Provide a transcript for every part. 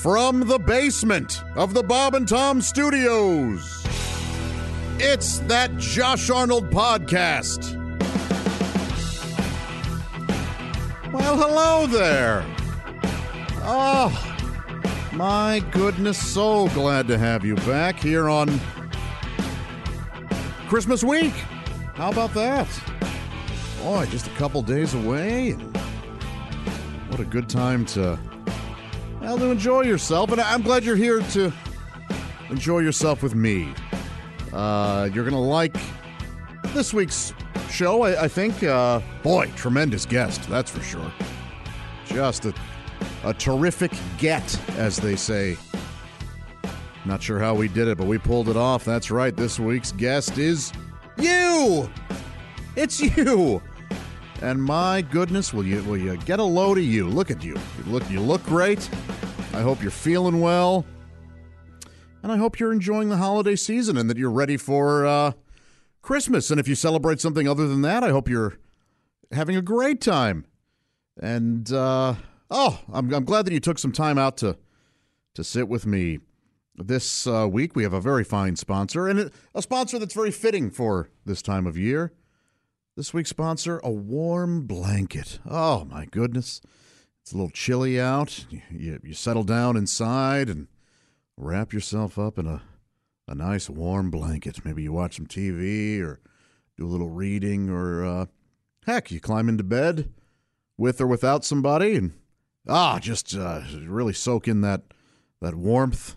From the basement of the Bob and Tom Studios, it's that Josh Arnold podcast. Well, hello there. Oh, my goodness, so glad to have you back here on Christmas week. How about that? Boy, just a couple days away. What a good time to well, to enjoy yourself. And I'm glad you're here to enjoy yourself with me. Uh, you're going to like this week's show, I, I think. Uh, boy, tremendous guest, that's for sure. Just a, a terrific get, as they say. Not sure how we did it, but we pulled it off. That's right. This week's guest is you. It's you. And my goodness, will you will you get a load of you? Look at you. You look you look great. I hope you're feeling well. And I hope you're enjoying the holiday season and that you're ready for uh, Christmas. And if you celebrate something other than that, I hope you're having a great time. And uh, oh, I'm, I'm glad that you took some time out to to sit with me. This uh, week we have a very fine sponsor, and a sponsor that's very fitting for this time of year. This week's sponsor, a warm blanket. Oh my goodness. It's a little chilly out. You, you, you, settle down inside and wrap yourself up in a, a nice warm blanket. Maybe you watch some TV or do a little reading or uh, heck, you climb into bed with or without somebody and ah, just uh, really soak in that that warmth.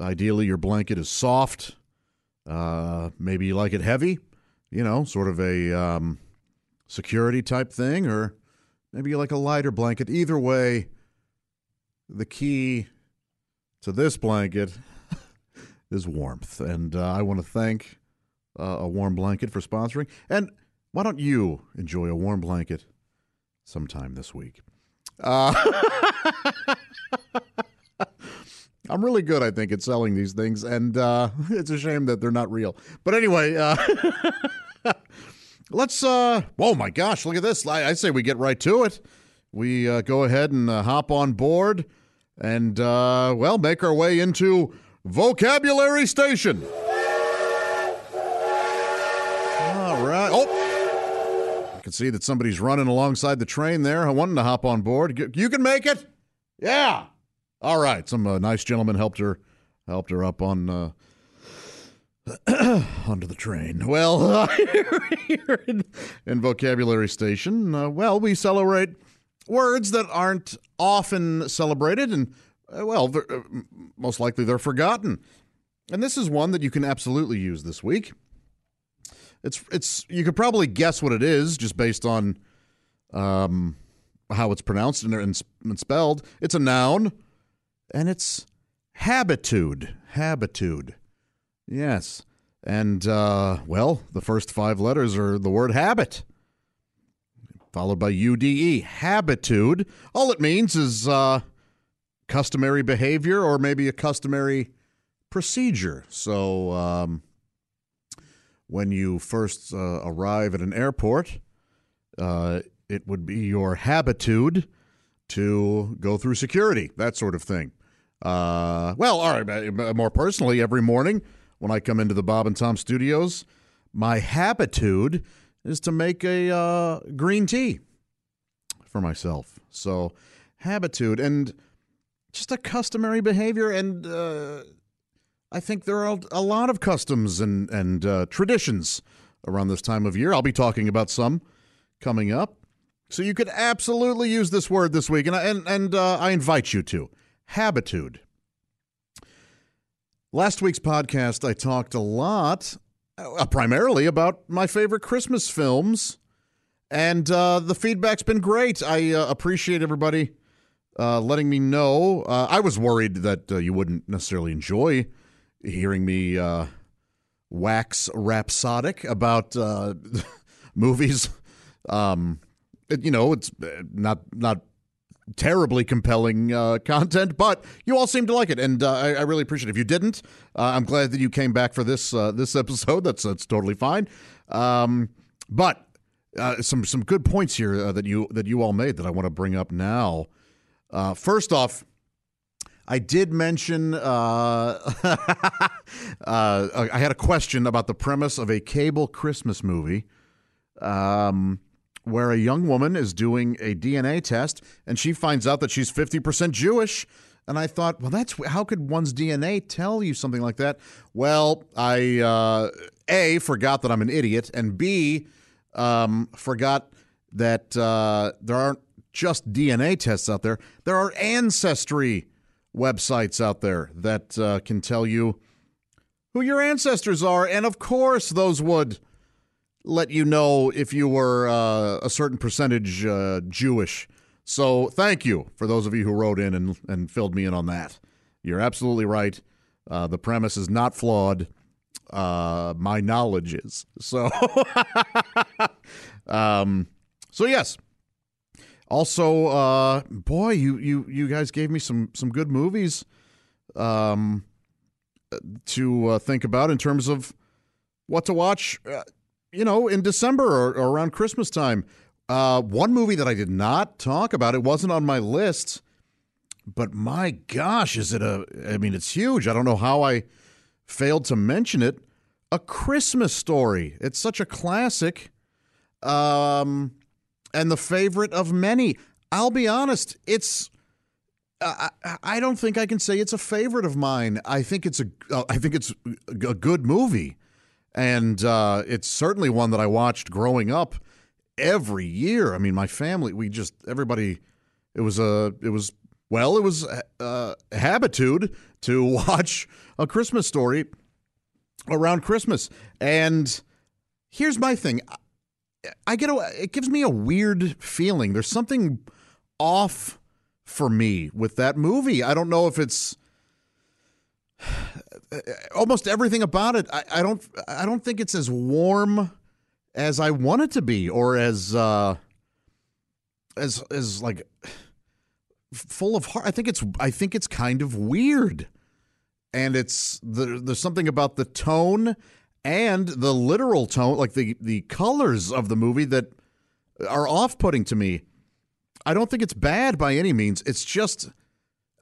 Ideally, your blanket is soft. Uh, maybe you like it heavy you know, sort of a um, security type thing, or maybe like a lighter blanket. Either way, the key to this blanket is warmth. And uh, I want to thank uh, a warm blanket for sponsoring. And why don't you enjoy a warm blanket sometime this week? Uh, I'm really good, I think, at selling these things, and uh, it's a shame that they're not real. But anyway, uh, let's. Uh, oh my gosh, look at this! I, I say we get right to it. We uh, go ahead and uh, hop on board, and uh, well, make our way into vocabulary station. All right. Oh, I can see that somebody's running alongside the train there. I wanted to hop on board. You can make it. Yeah. All right, some uh, nice gentleman helped her helped her up on uh, onto the train. Well, uh, here in, in, vocabulary station, uh, well, we celebrate words that aren't often celebrated, and uh, well, uh, most likely they're forgotten. And this is one that you can absolutely use this week. It's it's you could probably guess what it is just based on um, how it's pronounced and, and spelled. It's a noun and it's habitude. Habitude. Yes. And, uh, well, the first five letters are the word habit, followed by UDE. Habitude. All it means is uh, customary behavior or maybe a customary procedure. So, um, when you first uh, arrive at an airport, uh, it would be your habitude to go through security, that sort of thing. Uh, well, all right. More personally, every morning when I come into the Bob and Tom studios, my habitude is to make a uh, green tea for myself. So, habitude and just a customary behavior. And uh, I think there are a lot of customs and, and uh, traditions around this time of year. I'll be talking about some coming up. So, you could absolutely use this word this week, and, and, and uh, I invite you to habitude. Last week's podcast, I talked a lot, uh, primarily about my favorite Christmas films, and uh, the feedback's been great. I uh, appreciate everybody uh, letting me know. Uh, I was worried that uh, you wouldn't necessarily enjoy hearing me wax rhapsodic about movies. Um, you know, it's not not terribly compelling uh, content, but you all seem to like it, and uh, I, I really appreciate it. If you didn't, uh, I'm glad that you came back for this uh, this episode. That's that's totally fine. Um, but uh, some some good points here that you that you all made that I want to bring up now. First off, I did mention uh, uh, I had a question about the premise of a cable Christmas movie. Um, where a young woman is doing a DNA test and she finds out that she's 50% Jewish. And I thought, well, that's how could one's DNA tell you something like that? Well, I, uh, A, forgot that I'm an idiot, and B, um, forgot that uh, there aren't just DNA tests out there, there are ancestry websites out there that uh, can tell you who your ancestors are. And of course, those would let you know if you were uh, a certain percentage uh, Jewish. So thank you for those of you who wrote in and, and filled me in on that. You're absolutely right. Uh, the premise is not flawed. Uh, my knowledge is. So, um, so yes. Also, uh, boy, you, you you guys gave me some some good movies um, to uh, think about in terms of what to watch. You know, in December or, or around Christmas time. Uh, one movie that I did not talk about, it wasn't on my list, but my gosh, is it a, I mean, it's huge. I don't know how I failed to mention it. A Christmas story. It's such a classic um, and the favorite of many. I'll be honest, it's, I, I don't think I can say it's a favorite of mine. I think it's a, uh, think it's a good movie and uh, it's certainly one that I watched growing up every year. I mean, my family, we just everybody. It was a, it was well, it was uh, habitude to watch a Christmas story around Christmas. And here's my thing: I get a, it gives me a weird feeling. There's something off for me with that movie. I don't know if it's almost everything about it. I, I, don't. I don't think it's as warm as I want it to be, or as uh, as as like full of heart. I think it's. I think it's kind of weird, and it's the, there's something about the tone and the literal tone, like the the colors of the movie that are off putting to me. I don't think it's bad by any means. It's just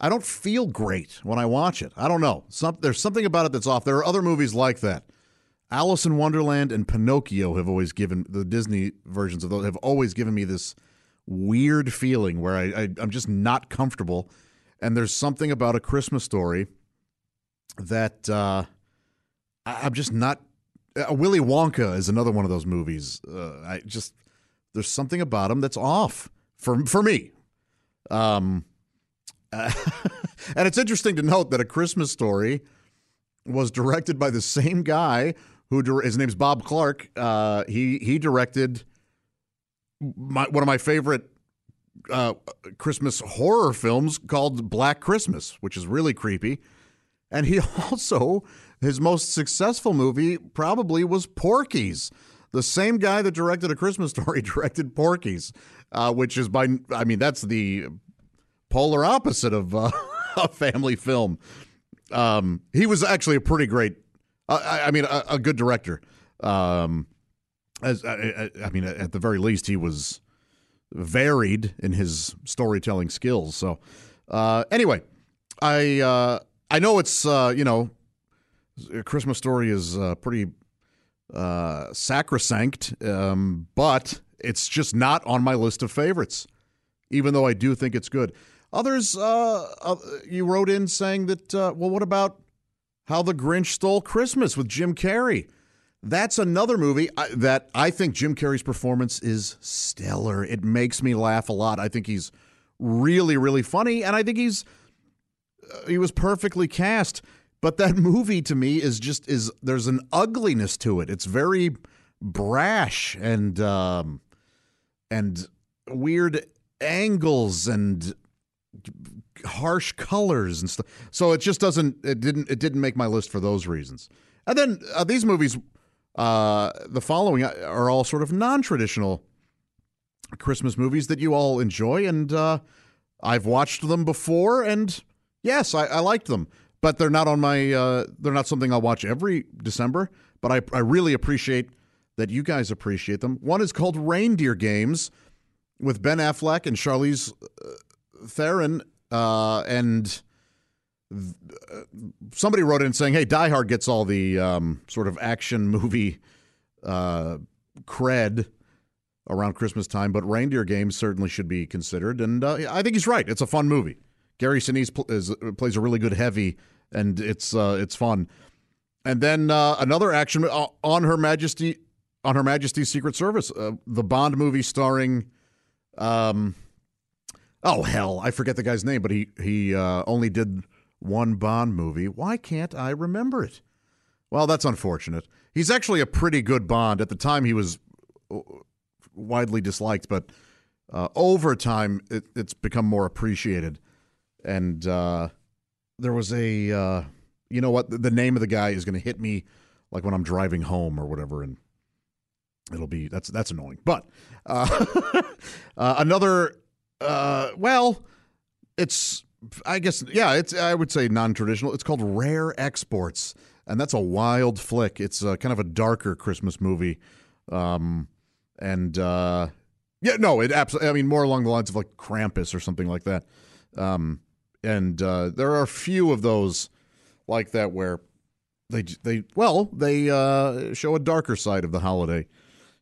I don't feel great when I watch it. I don't know. Some, there's something about it that's off. There are other movies like that. Alice in Wonderland and Pinocchio have always given the Disney versions of those have always given me this weird feeling where I, I I'm just not comfortable. And there's something about a Christmas story that uh, I, I'm just not. Uh, Willy Wonka is another one of those movies. Uh, I just there's something about him that's off for for me. Um, and it's interesting to note that A Christmas Story was directed by the same guy who his name's Bob Clark. Uh, he he directed my, one of my favorite uh, Christmas horror films called Black Christmas, which is really creepy. And he also his most successful movie probably was Porky's. The same guy that directed A Christmas Story directed Porky's, uh, which is by I mean that's the polar opposite of uh, a family film. Um, he was actually a pretty great, uh, I, I, mean, a, a, good director. Um, as I, I, mean, at the very least, he was varied in his storytelling skills. So, uh, anyway, I uh, I know it's uh, you know, Christmas Story is uh, pretty sacrosanct, um, but it's just not on my list of favorites. Even though I do think it's good. Others, uh, uh, you wrote in saying that, uh, well, what about How the Grinch Stole Christmas with Jim Carrey? That's another movie that I think Jim Carrey's performance is stellar. It makes me laugh a lot. I think he's really, really funny, and I think he's he was perfectly cast. But that movie to me is just is there's an ugliness to it. It's very brash and um, and weird angles and harsh colors and stuff. So it just doesn't. It didn't. It didn't make my list for those reasons. And then uh, these movies, uh, the following uh, are all sort of non-traditional Christmas movies that you all enjoy, and uh, I've watched them before, and yes, I, I liked them. But they're not on my. Uh, they're not something I'll watch every December. But I, I really appreciate that you guys appreciate them. One is called Reindeer Games with Ben Affleck and Charlize uh, Theron, uh, and uh, somebody wrote in saying, "Hey, Die Hard gets all the um, sort of action movie uh, cred around Christmas time, but Reindeer Games certainly should be considered." And uh, I think he's right. It's a fun movie. Gary Sinise pl- is, plays a really good heavy, and it's uh, it's fun. And then uh, another action on Her Majesty on Her Majesty's Secret Service, the Bond movie starring. Um, oh hell, I forget the guy's name, but he he uh, only did one Bond movie. Why can't I remember it? Well, that's unfortunate. He's actually a pretty good Bond. At the time, he was uh, widely disliked, but uh, over time, it, it's become more appreciated. And uh, there was a, uh, you know what? The, name of the guy is going to hit me like when I'm driving home or whatever, and it'll be that's that's annoying. But uh, uh, another, uh, well, it's I guess yeah, it's I would say non-traditional. It's called Rare Exports, and that's a wild flick. It's uh, kind of a darker Christmas movie, um, and uh, yeah, no, it absolutely. I mean, more along the lines of like Krampus or something like that. Um, and uh, there are a few of those like that where they they well they uh, show a darker side of the holiday,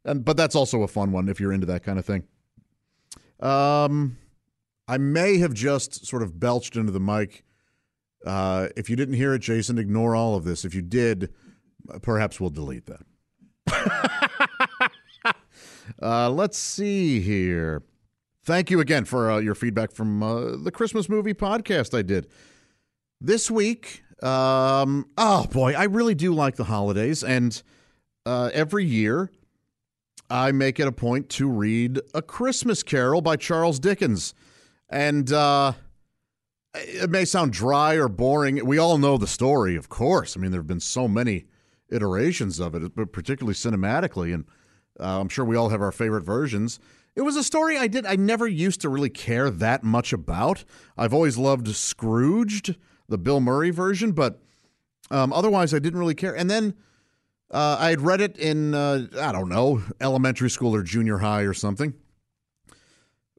and but that's also a fun one if you're into that kind of thing. Um, I may have just sort of belched into the mic. Uh, if you didn't hear it, Jason, ignore all of this. If you did, perhaps we'll delete that. uh, let's see here. Thank you again for uh, your feedback from uh, the Christmas movie podcast I did this week. Um, oh boy, I really do like the holidays, and uh, every year I make it a point to read A Christmas Carol by Charles Dickens. And uh, it may sound dry or boring. We all know the story, of course. I mean, there have been so many iterations of it, but particularly cinematically, and uh, I'm sure we all have our favorite versions. It was a story I did I never used to really care that much about. I've always loved Scrooged, the Bill Murray version, but um, otherwise I didn't really care. And then uh, I had read it in uh, I don't know elementary school or junior high or something.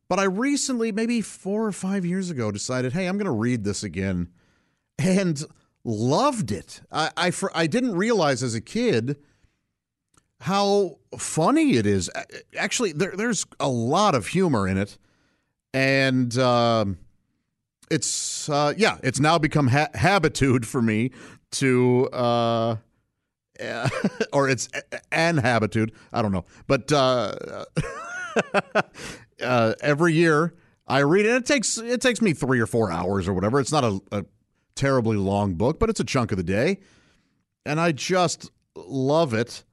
But I recently, maybe four or five years ago, decided, hey, I'm going to read this again, and loved it. I I, I didn't realize as a kid how funny it is. Actually, there, there's a lot of humor in it, and um, it's uh, yeah, it's now become ha- habitude for me to. Or it's an habitude. I don't know, but uh, uh, every year I read it. It takes it takes me three or four hours or whatever. It's not a, a terribly long book, but it's a chunk of the day, and I just love it.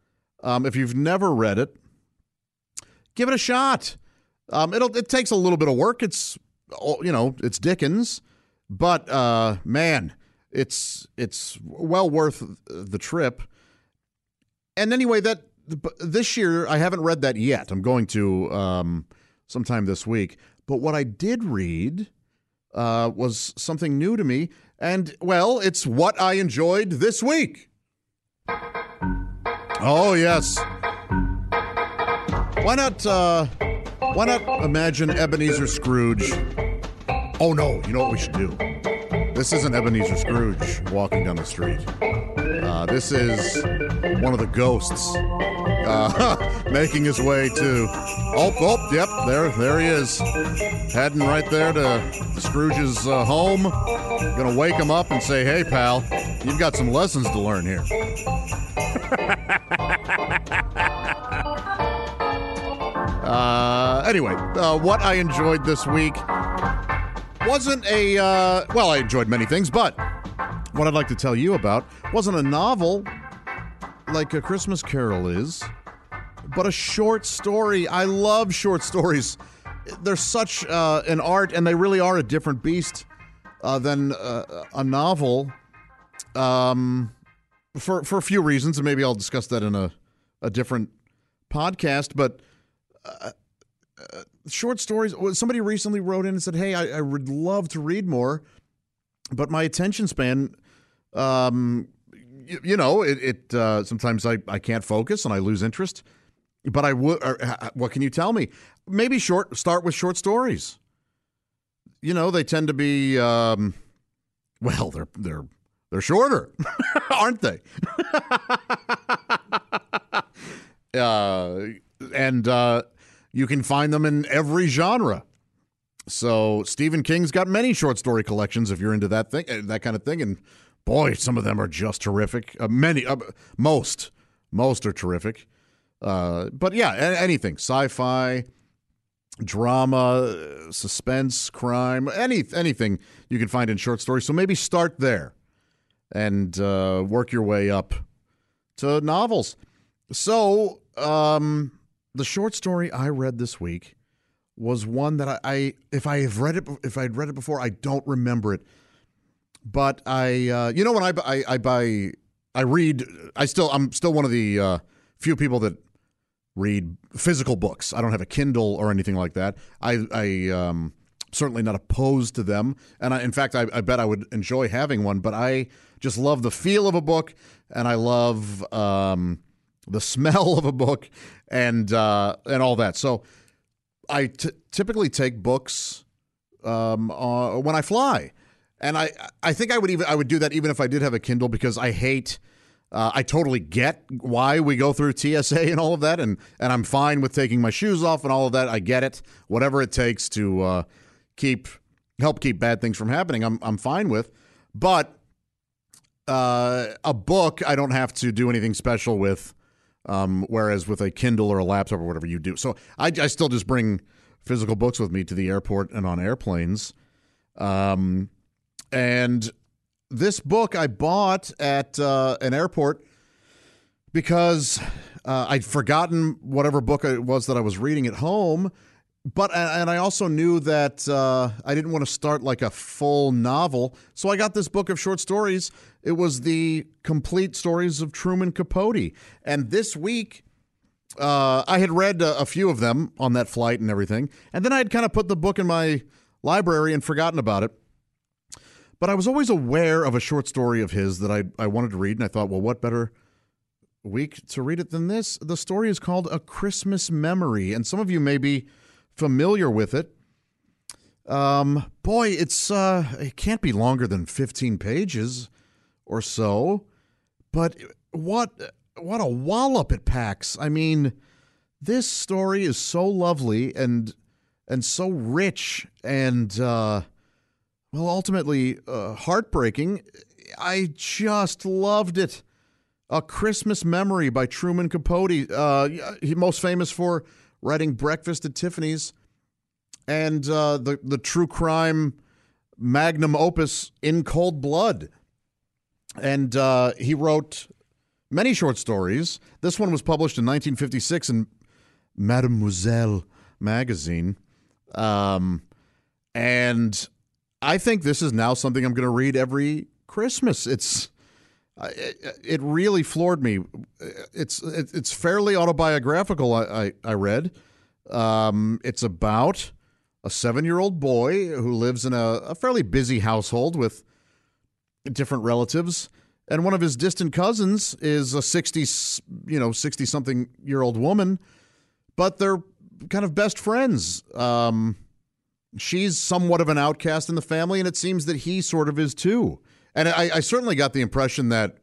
Um, if you've never read it, give it a shot. Um, it'll it takes a little bit of work. It's you know it's Dickens, but uh, man, it's it's well worth the trip. And anyway, that this year I haven't read that yet. I'm going to um, sometime this week. But what I did read uh, was something new to me, and well, it's what I enjoyed this week. Oh yes. Why not? Uh, why not imagine Ebenezer Scrooge? Oh no! You know what we should do? This isn't Ebenezer Scrooge walking down the street. Uh, this is one of the ghosts uh, making his way to. Oh, oh, yep, there, there he is, heading right there to Scrooge's uh, home. Gonna wake him up and say, "Hey, pal, you've got some lessons to learn here." uh, anyway, uh, what I enjoyed this week wasn't a uh, well, I enjoyed many things, but what I'd like to tell you about wasn't a novel like A Christmas Carol is, but a short story. I love short stories. they're such uh, an art, and they really are a different beast uh, than uh, a novel. Um, for for a few reasons, and maybe I'll discuss that in a a different podcast. But uh, uh, short stories. Somebody recently wrote in and said, "Hey, I, I would love to read more, but my attention span." Um, you, you know, it, it uh, sometimes I, I can't focus and I lose interest. But I would. What can you tell me? Maybe short. Start with short stories. You know, they tend to be. Um, well, they're they're they're shorter, aren't they? uh, and uh, you can find them in every genre. So Stephen King's got many short story collections if you're into that thing, that kind of thing, and boy, some of them are just terrific. Uh, many, uh, most, most are terrific. Uh, but yeah, anything sci-fi, drama, suspense, crime, any anything you can find in short stories. So maybe start there and uh, work your way up to novels. So um, the short story I read this week was one that I, I if I have read it if I'd read it before I don't remember it, but I uh, you know when I, I I buy I read I still I'm still one of the uh, few people that read physical books. I don't have a Kindle or anything like that. I, I um, certainly not opposed to them, and I, in fact, I, I, bet I would enjoy having one. But I just love the feel of a book, and I love um, the smell of a book, and uh, and all that. So I t- typically take books um, uh, when I fly, and I I think I would even I would do that even if I did have a Kindle because I hate uh, I totally get why we go through TSA and all of that, and and I'm fine with taking my shoes off and all of that. I get it. Whatever it takes to uh, keep help keep bad things from happening, I'm I'm fine with. But uh, a book, I don't have to do anything special with. Um, whereas with a Kindle or a laptop or whatever you do, so I, I still just bring physical books with me to the airport and on airplanes. Um, and this book I bought at uh, an airport because uh, I'd forgotten whatever book it was that I was reading at home. But and I also knew that uh, I didn't want to start like a full novel, so I got this book of short stories. It was the complete stories of Truman Capote, and this week uh, I had read a, a few of them on that flight and everything, and then I had kind of put the book in my library and forgotten about it. But I was always aware of a short story of his that I, I wanted to read, and I thought, well, what better week to read it than this? The story is called A Christmas Memory, and some of you may be familiar with it. Um, boy, it's uh, it can't be longer than 15 pages or so, but what what a wallop it packs. I mean, this story is so lovely and and so rich and uh, well, ultimately uh, heartbreaking. I just loved it. A Christmas Memory by Truman Capote. Uh, he most famous for writing Breakfast at Tiffany's and uh, the the true crime magnum opus In Cold Blood. And uh, he wrote many short stories. This one was published in 1956 in Mademoiselle magazine. Um, and I think this is now something I'm going to read every Christmas. It's it, really floored me. It's it's fairly autobiographical. I I, I read. Um, it's about a seven year old boy who lives in a, a fairly busy household with different relatives, and one of his distant cousins is a sixty you know sixty something year old woman, but they're kind of best friends. Um, she's somewhat of an outcast in the family, and it seems that he sort of is too. And I, I certainly got the impression that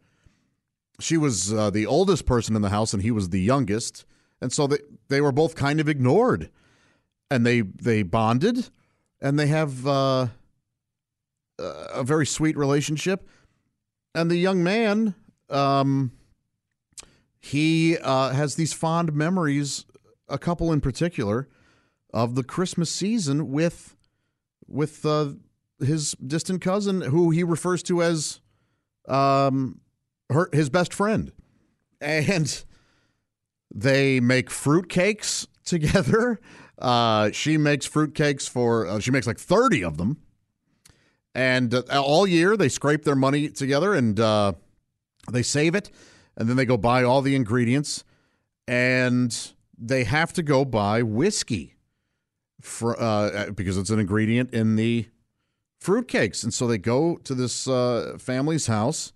she was uh, the oldest person in the house, and he was the youngest, and so they they were both kind of ignored, and they they bonded, and they have uh, a very sweet relationship. And the young man, um, he uh, has these fond memories, a couple in particular of the Christmas season with with uh, his distant cousin, who he refers to as um, her his best friend, and they make fruit cakes together. Uh, she makes fruitcakes for, uh, she makes like 30 of them. And uh, all year they scrape their money together and uh, they save it. And then they go buy all the ingredients. And they have to go buy whiskey for, uh, because it's an ingredient in the fruitcakes. And so they go to this uh, family's house.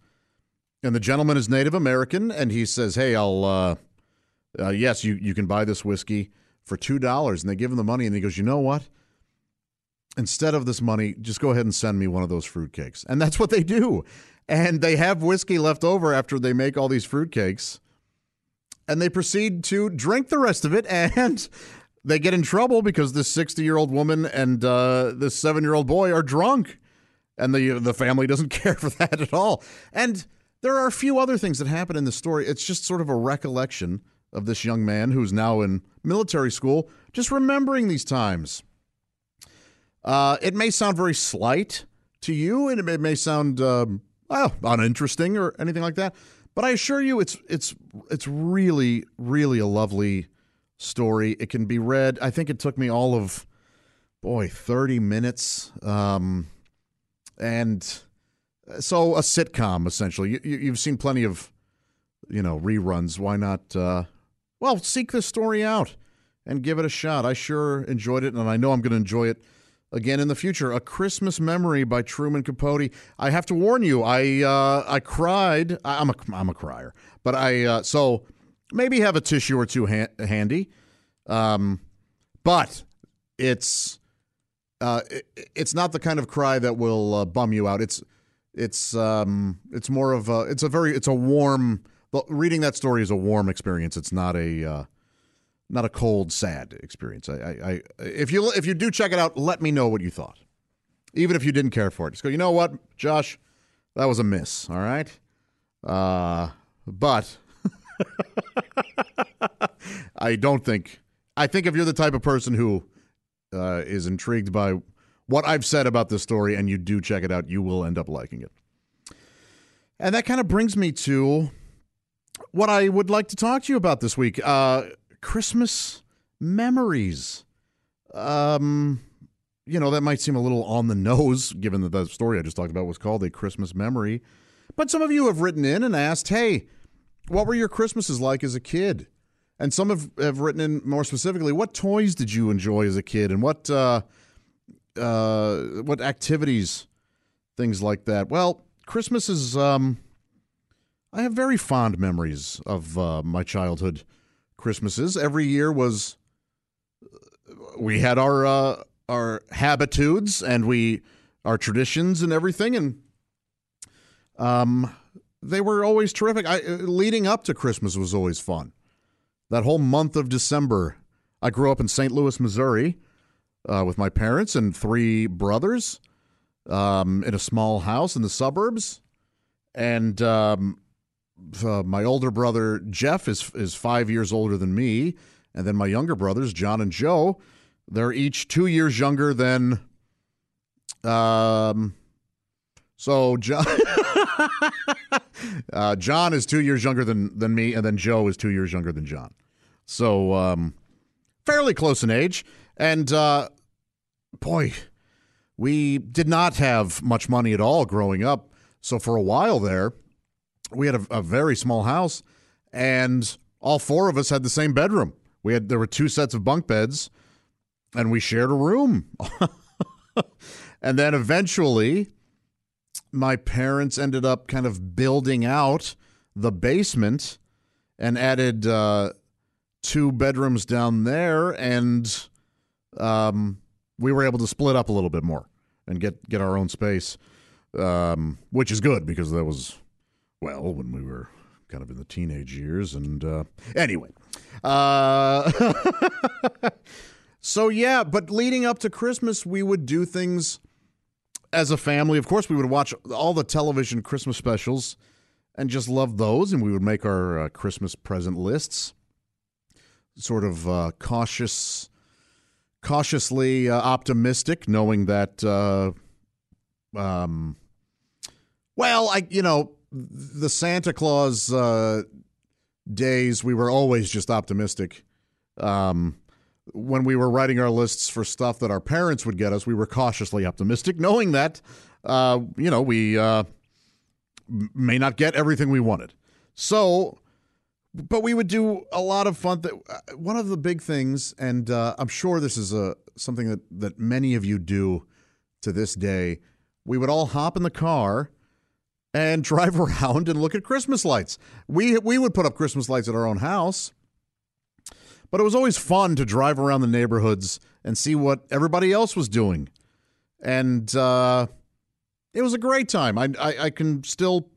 And the gentleman is Native American. And he says, Hey, I'll, uh, uh, yes, you, you can buy this whiskey for $2. And they give him the money, and he goes, You know what? Instead of this money, just go ahead and send me one of those fruitcakes. And that's what they do. And they have whiskey left over after they make all these fruitcakes. And they proceed to drink the rest of it. And they get in trouble because this 60 year old woman and uh, this seven year old boy are drunk. And the, the family doesn't care for that at all. And there are a few other things that happen in the story. It's just sort of a recollection of this young man who's now in military school, just remembering these times. Uh, it may sound very slight to you, and it may, may sound um, well, uninteresting or anything like that. But I assure you, it's it's it's really really a lovely story. It can be read. I think it took me all of boy thirty minutes, um, and so a sitcom essentially. You, have seen plenty of you know reruns. Why not? Uh, well, seek this story out and give it a shot. I sure enjoyed it, and I know I'm going to enjoy it again in the future. A Christmas Memory by Truman Capote. I have to warn you, I uh, I cried. I'm a I'm a crier, but I uh, so maybe have a tissue or two ha- handy. Um, but it's uh, it, it's not the kind of cry that will uh, bum you out. It's it's um, it's more of a it's a very it's a warm. Reading that story is a warm experience. It's not a uh, not a cold, sad experience. I, I, I, if you if you do check it out, let me know what you thought. Even if you didn't care for it, just go. You know what, Josh, that was a miss. All right, uh, but I don't think. I think if you're the type of person who uh, is intrigued by what I've said about this story, and you do check it out, you will end up liking it. And that kind of brings me to what I would like to talk to you about this week. Uh, Christmas memories. Um, you know, that might seem a little on the nose, given that the story I just talked about was called A Christmas Memory. But some of you have written in and asked, hey, what were your Christmases like as a kid? And some have, have written in more specifically, what toys did you enjoy as a kid and what uh, uh, what activities, things like that. Well, Christmas is, um, I have very fond memories of uh, my childhood Christmases. Every year was we had our uh, our habitudes and we our traditions and everything, and um, they were always terrific. I, leading up to Christmas was always fun. That whole month of December. I grew up in St. Louis, Missouri, uh, with my parents and three brothers um, in a small house in the suburbs, and um, uh, my older brother Jeff is is five years older than me, and then my younger brothers John and Joe, they're each two years younger than. Um, so John, uh, John is two years younger than than me, and then Joe is two years younger than John. So um, fairly close in age, and uh, boy, we did not have much money at all growing up. So for a while there we had a, a very small house, and all four of us had the same bedroom. We had there were two sets of bunk beds, and we shared a room. and then eventually, my parents ended up kind of building out the basement and added uh, two bedrooms down there, and um, we were able to split up a little bit more and get get our own space, um, which is good because that was well, when we were kind of in the teenage years. And uh, anyway, uh, so yeah, but leading up to Christmas, we would do things as a family. Of course, we would watch all the television Christmas specials and just love those. And we would make our uh, Christmas present lists, sort of uh, cautious. Cautiously uh, optimistic, knowing that, uh, um, well, I you know the Santa Claus uh, days, we were always just optimistic. Um, when we were writing our lists for stuff that our parents would get us, we were cautiously optimistic, knowing that, uh, you know, we uh, may not get everything we wanted. So, but we would do a lot of fun. Th- uh, one of the big things, and uh, I'm sure this is a something that that many of you do to this day. We would all hop in the car and drive around and look at Christmas lights. We we would put up Christmas lights at our own house, but it was always fun to drive around the neighborhoods and see what everybody else was doing, and uh, it was a great time. I I, I can still,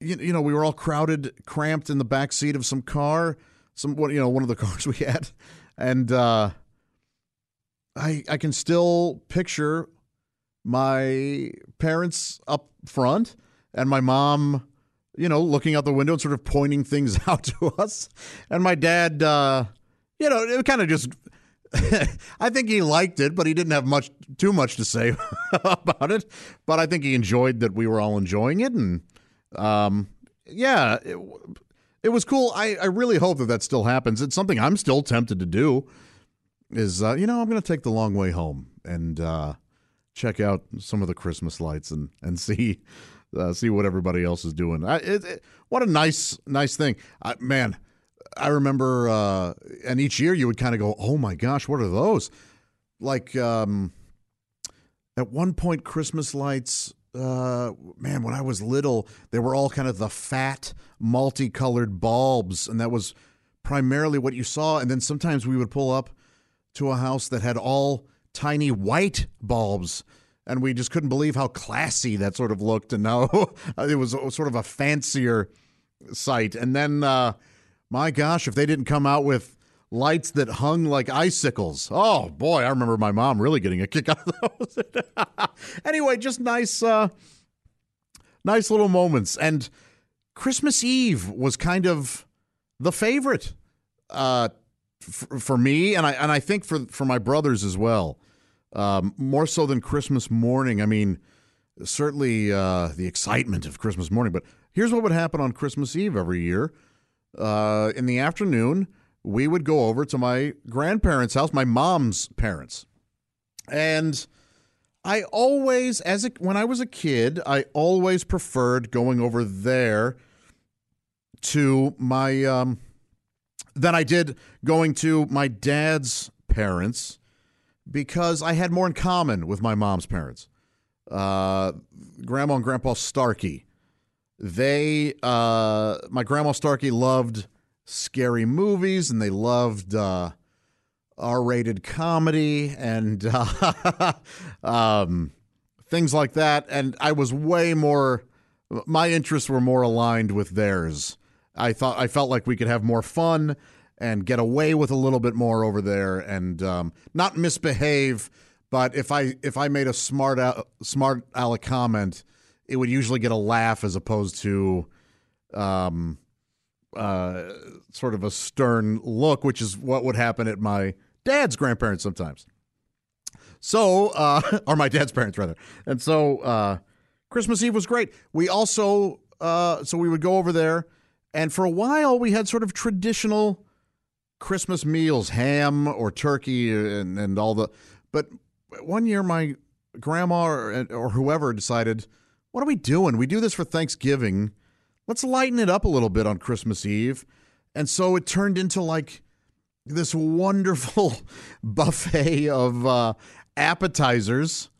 you, you know, we were all crowded, cramped in the back seat of some car, some what you know one of the cars we had, and uh, I I can still picture my parents up front and my mom, you know, looking out the window and sort of pointing things out to us. And my dad, uh, you know, it kind of just. I think he liked it, but he didn't have much too much to say about it. But I think he enjoyed that we were all enjoying it, and um, yeah, it, it was cool. I, I really hope that that still happens. It's something I'm still tempted to do. Is uh, you know I'm going to take the long way home and uh, check out some of the Christmas lights and and see uh, see what everybody else is doing. I, it, it, what a nice nice thing, I, man. I remember, uh, and each year you would kind of go, "Oh my gosh, what are those?" Like um, at one point, Christmas lights. Uh, man, when I was little, they were all kind of the fat, multicolored bulbs, and that was primarily what you saw. And then sometimes we would pull up to a house that had all tiny white bulbs and we just couldn't believe how classy that sort of looked and now it was sort of a fancier sight. And then uh, my gosh if they didn't come out with lights that hung like icicles. Oh boy i remember my mom really getting a kick out of those. Anyway just nice uh, nice little moments. And christmas eve was kind of the favorite uh, for me and i and i think for for my brothers as well um, more so than Christmas morning. I mean, certainly uh, the excitement of Christmas morning. But here's what would happen on Christmas Eve every year. Uh, in the afternoon, we would go over to my grandparents' house, my mom's parents, and I always, as a, when I was a kid, I always preferred going over there to my um, than I did going to my dad's parents because I had more in common with my mom's parents. Uh, grandma and Grandpa Starkey. They, uh, my Grandma Starkey loved scary movies and they loved uh, R rated comedy and uh, um, things like that. And I was way more, my interests were more aligned with theirs. I thought, I felt like we could have more fun and get away with a little bit more over there and um, not misbehave. But if I if I made a smart smart aleck comment, it would usually get a laugh as opposed to um, uh, sort of a stern look, which is what would happen at my dad's grandparents sometimes. So, uh, or my dad's parents rather. And so, uh, Christmas Eve was great. We also, uh, so we would go over there, and for a while we had sort of traditional Christmas meals, ham or turkey, and, and all the. But one year, my grandma or, or whoever decided, what are we doing? We do this for Thanksgiving. Let's lighten it up a little bit on Christmas Eve. And so it turned into like this wonderful buffet of uh, appetizers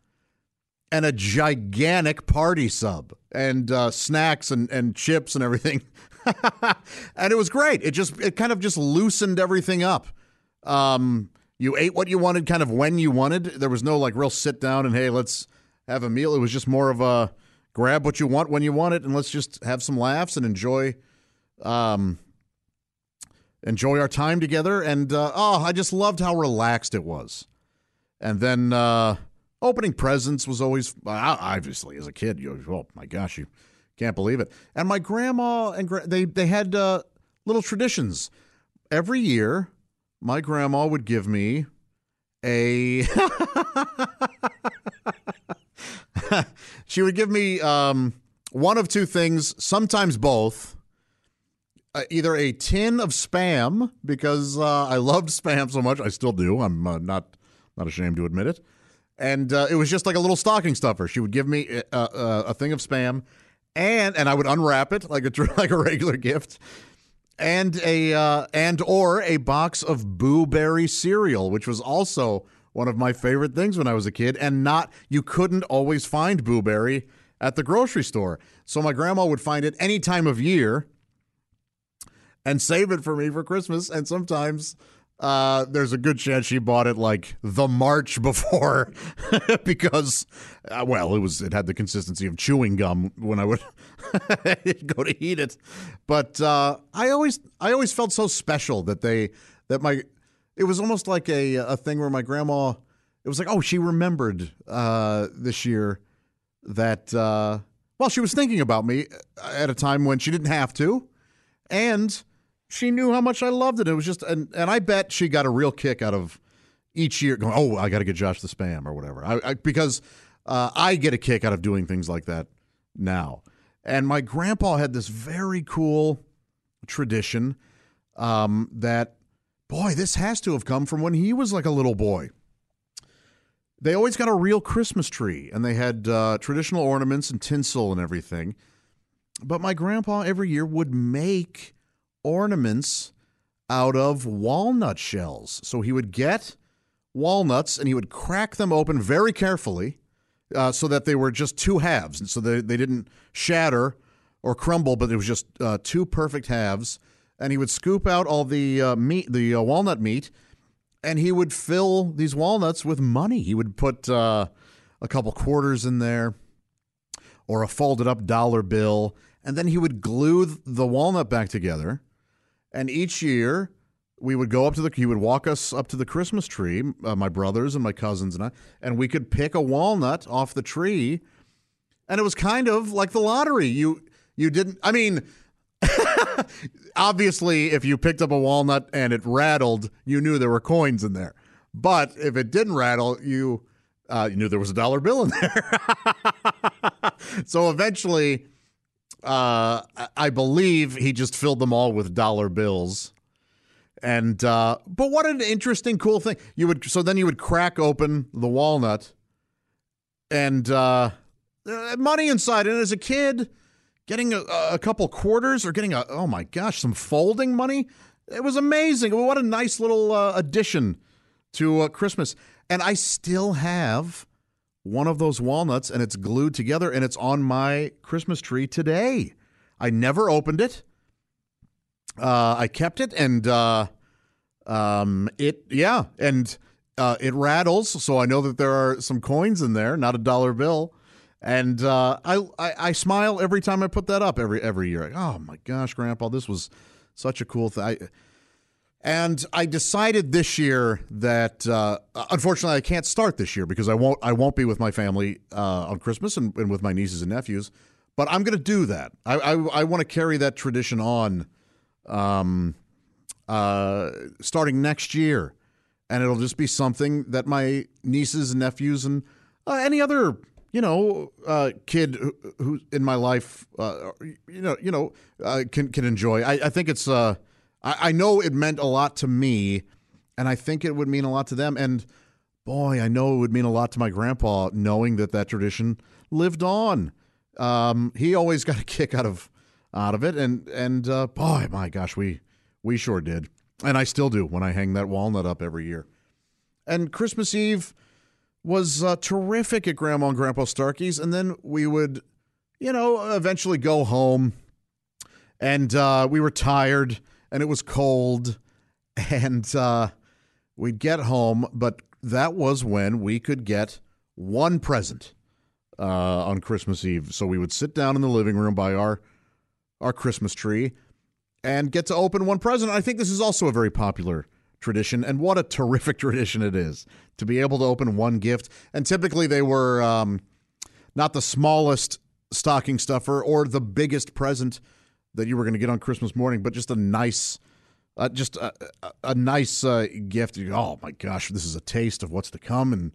and a gigantic party sub and uh, snacks and, and chips and everything. and it was great. It just it kind of just loosened everything up. Um, you ate what you wanted, kind of when you wanted. There was no like real sit down and hey, let's have a meal. It was just more of a grab what you want when you want it, and let's just have some laughs and enjoy, um, enjoy our time together. And uh, oh, I just loved how relaxed it was. And then uh, opening presents was always obviously as a kid. You oh my gosh, you can't believe it. And my grandma and gra- they they had uh, little traditions. Every year, my grandma would give me a. she would give me um, one of two things, sometimes both. uh, either a tin of spam because uh, I loved spam so much. I still do. I'm uh, not not ashamed to admit it. And uh, it was just like a little stocking stuffer. She would give me uh, uh, a thing of spam, and and I would unwrap it like a like a regular gift, and a uh, and or a box of Boo Berry cereal, which was also one of my favorite things when I was a kid. And not you couldn't always find Boo Berry at the grocery store, so my grandma would find it any time of year and save it for me for Christmas. And sometimes uh, there's a good chance she bought it like the March before because, uh, well, it was it had the consistency of chewing gum when I would go to eat it. But uh, I always I always felt so special that they that my it was almost like a a thing where my grandma it was like oh she remembered uh, this year that uh, well she was thinking about me at a time when she didn't have to and she knew how much I loved it. It was just, and, and I bet she got a real kick out of each year going, oh, I got to get Josh the spam or whatever. I, I because uh, I get a kick out of doing things like that now. And my grandpa had this very cool tradition um, that, boy, this has to have come from when he was like a little boy. They always got a real Christmas tree and they had uh, traditional ornaments and tinsel and everything. But my grandpa every year would make ornaments out of walnut shells. So he would get walnuts and he would crack them open very carefully uh, so that they were just two halves. And so they, they didn't shatter or crumble, but it was just uh, two perfect halves. And he would scoop out all the uh, meat, the uh, walnut meat, and he would fill these walnuts with money. He would put uh, a couple quarters in there or a folded up dollar bill, and then he would glue the walnut back together and each year, we would go up to the, he would walk us up to the Christmas tree, uh, my brothers and my cousins and I, and we could pick a walnut off the tree. And it was kind of like the lottery. You, you didn't, I mean, obviously, if you picked up a walnut and it rattled, you knew there were coins in there. But if it didn't rattle, you, uh, you knew there was a dollar bill in there. so eventually, uh, I believe he just filled them all with dollar bills. And uh, but what an interesting, cool thing you would. So then you would crack open the walnut, and uh, uh money inside. And as a kid, getting a, a couple quarters or getting a oh my gosh, some folding money. It was amazing. What a nice little uh, addition to uh, Christmas. And I still have one of those walnuts and it's glued together and it's on my Christmas tree today. I never opened it. Uh, I kept it and uh, um, it, yeah, and uh, it rattles. So I know that there are some coins in there, not a dollar bill. And uh, I, I, I smile every time I put that up every every year. oh my gosh, Grandpa, this was such a cool thing. And I decided this year that uh, unfortunately I can't start this year because I won't I won't be with my family uh, on Christmas and, and, with my nieces and nephews. But I'm going to do that. I I, I want to carry that tradition on, um, uh, starting next year, and it'll just be something that my nieces and nephews and uh, any other you know uh, kid who, who, in my life uh, you know you know can can enjoy. I, I think it's I, I know it meant a lot to me, and I think it would mean a lot to them. And boy, I know it would mean a lot to my grandpa knowing that that tradition lived on. Um, he always got a kick out of out of it, and and uh, boy, my gosh, we we sure did, and I still do when I hang that walnut up every year. And Christmas Eve was uh, terrific at Grandma and Grandpa Starkey's, and then we would, you know, eventually go home, and uh, we were tired and it was cold, and uh, we'd get home, but that was when we could get one present uh, on Christmas Eve. So we would sit down in the living room by our our Christmas tree and get to open one present. I think this is also a very popular tradition, and what a terrific tradition it is to be able to open one gift. And typically, they were um, not the smallest stocking stuffer or the biggest present that you were going to get on Christmas morning, but just a nice, uh, just a, a, a nice uh, gift. Oh my gosh, this is a taste of what's to come in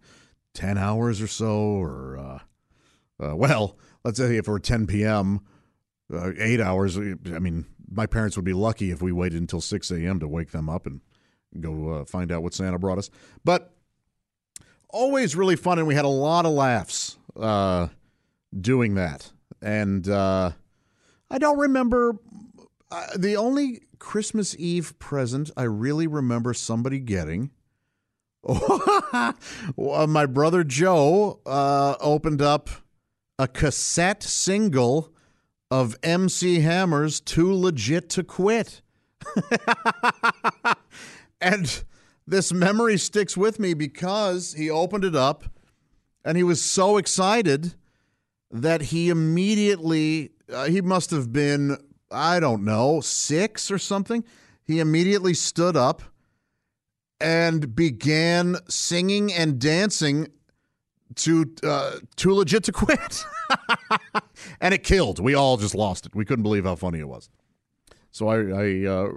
ten hours or so, or uh, uh well, let's say if it were ten p.m. uh, eight hours. I mean, my parents would be lucky if we waited until 6 a.m. to wake them up and go uh, find out what Santa brought us. But always really fun, and we had a lot of laughs uh, doing that. And uh, I don't remember uh, the only Christmas Eve present I really remember somebody getting. Well, my brother Joe uh, opened up a cassette single of MC Hammer's Too Legit to Quit. and this memory sticks with me because he opened it up and he was so excited that he immediately, uh, he must have been, I don't know, six or something. He immediately stood up and began singing and dancing to uh, too legit to quit, and it killed. We all just lost it. We couldn't believe how funny it was. So I I, uh,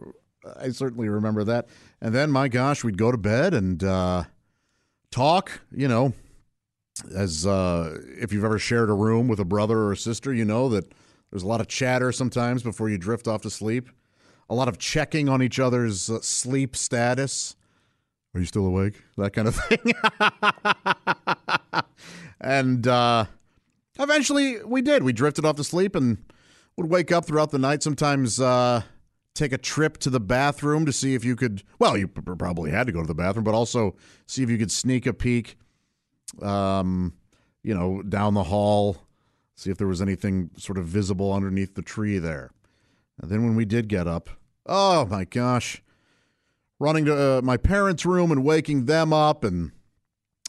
I certainly remember that. And then my gosh, we'd go to bed and uh, talk. You know, as uh, if you've ever shared a room with a brother or a sister, you know that there's a lot of chatter sometimes before you drift off to sleep. A lot of checking on each other's uh, sleep status. Are you still awake? That kind of thing. and uh, eventually we did. We drifted off to sleep and would wake up throughout the night. Sometimes uh, take a trip to the bathroom to see if you could. Well, you probably had to go to the bathroom, but also see if you could sneak a peek, um, you know, down the hall, see if there was anything sort of visible underneath the tree there. And then when we did get up, oh my gosh running to uh, my parents' room and waking them up, and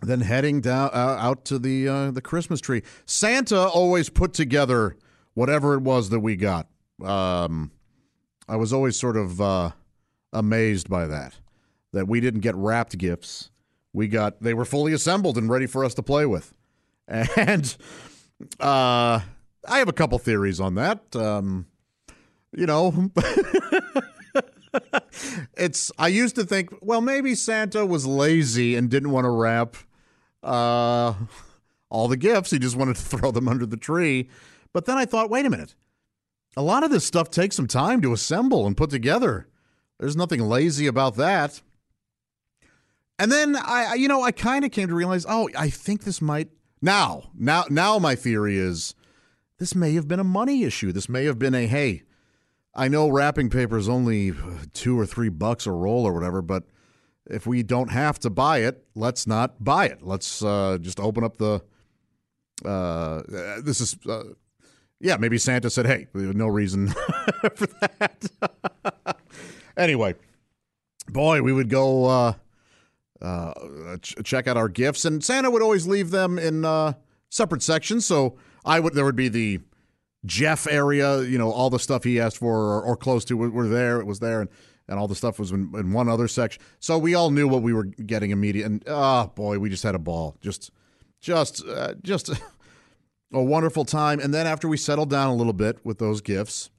then heading down uh, out to the uh, the Christmas tree. Santa always put together whatever it was that we got. Um, I was always sort of uh, amazed by that. That we didn't get wrapped gifts. We got they were fully assembled and ready for us to play with. And uh, I have a couple theories on that. Um, you know. it's I used to think, well, maybe Santa was lazy and didn't want to wrap uh, all the gifts. He just wanted to throw them under the tree. But then I thought, wait a minute. A lot of this stuff takes some time to assemble and put together. There's nothing lazy about that. And then I, you know, I kind of came to realize, oh, I think this might now, now, now my theory is this may have been a money issue. This may have been a hey, I know wrapping paper is only two or three bucks a roll or whatever, but if we don't have to buy it, let's not buy it. Let's uh, just open up the. Uh, this is, uh, yeah, maybe Santa said, hey, no reason for that. anyway, boy, we would go uh, ch- check out our gifts, and Santa would always leave them in uh, separate sections. So I would, there would be the Jeff area, you know, all the stuff he asked for or, or close to were, there. It was there, and, and all the stuff was in, in, one other section. So we all knew what we were getting immediate. And oh boy, we just had a ball. Just, just, uh, just a wonderful time. And then after we settled down a little bit with those gifts,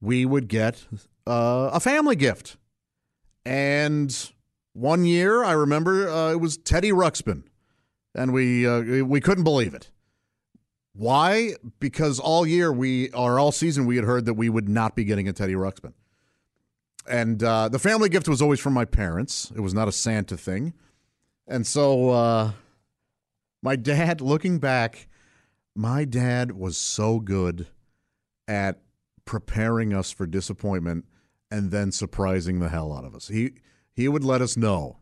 we would get uh, a family gift. And one year, I remember uh, it was Teddy Ruxpin, and we uh, we couldn't believe it. Why? Because all year we, or all season, we had heard that we would not be getting a Teddy Ruxpin. And uh, the family gift was always from my parents. It was not a Santa thing. And so uh, my dad, looking back, my dad was so good at preparing us for disappointment and then surprising the hell out of us. He he would let us know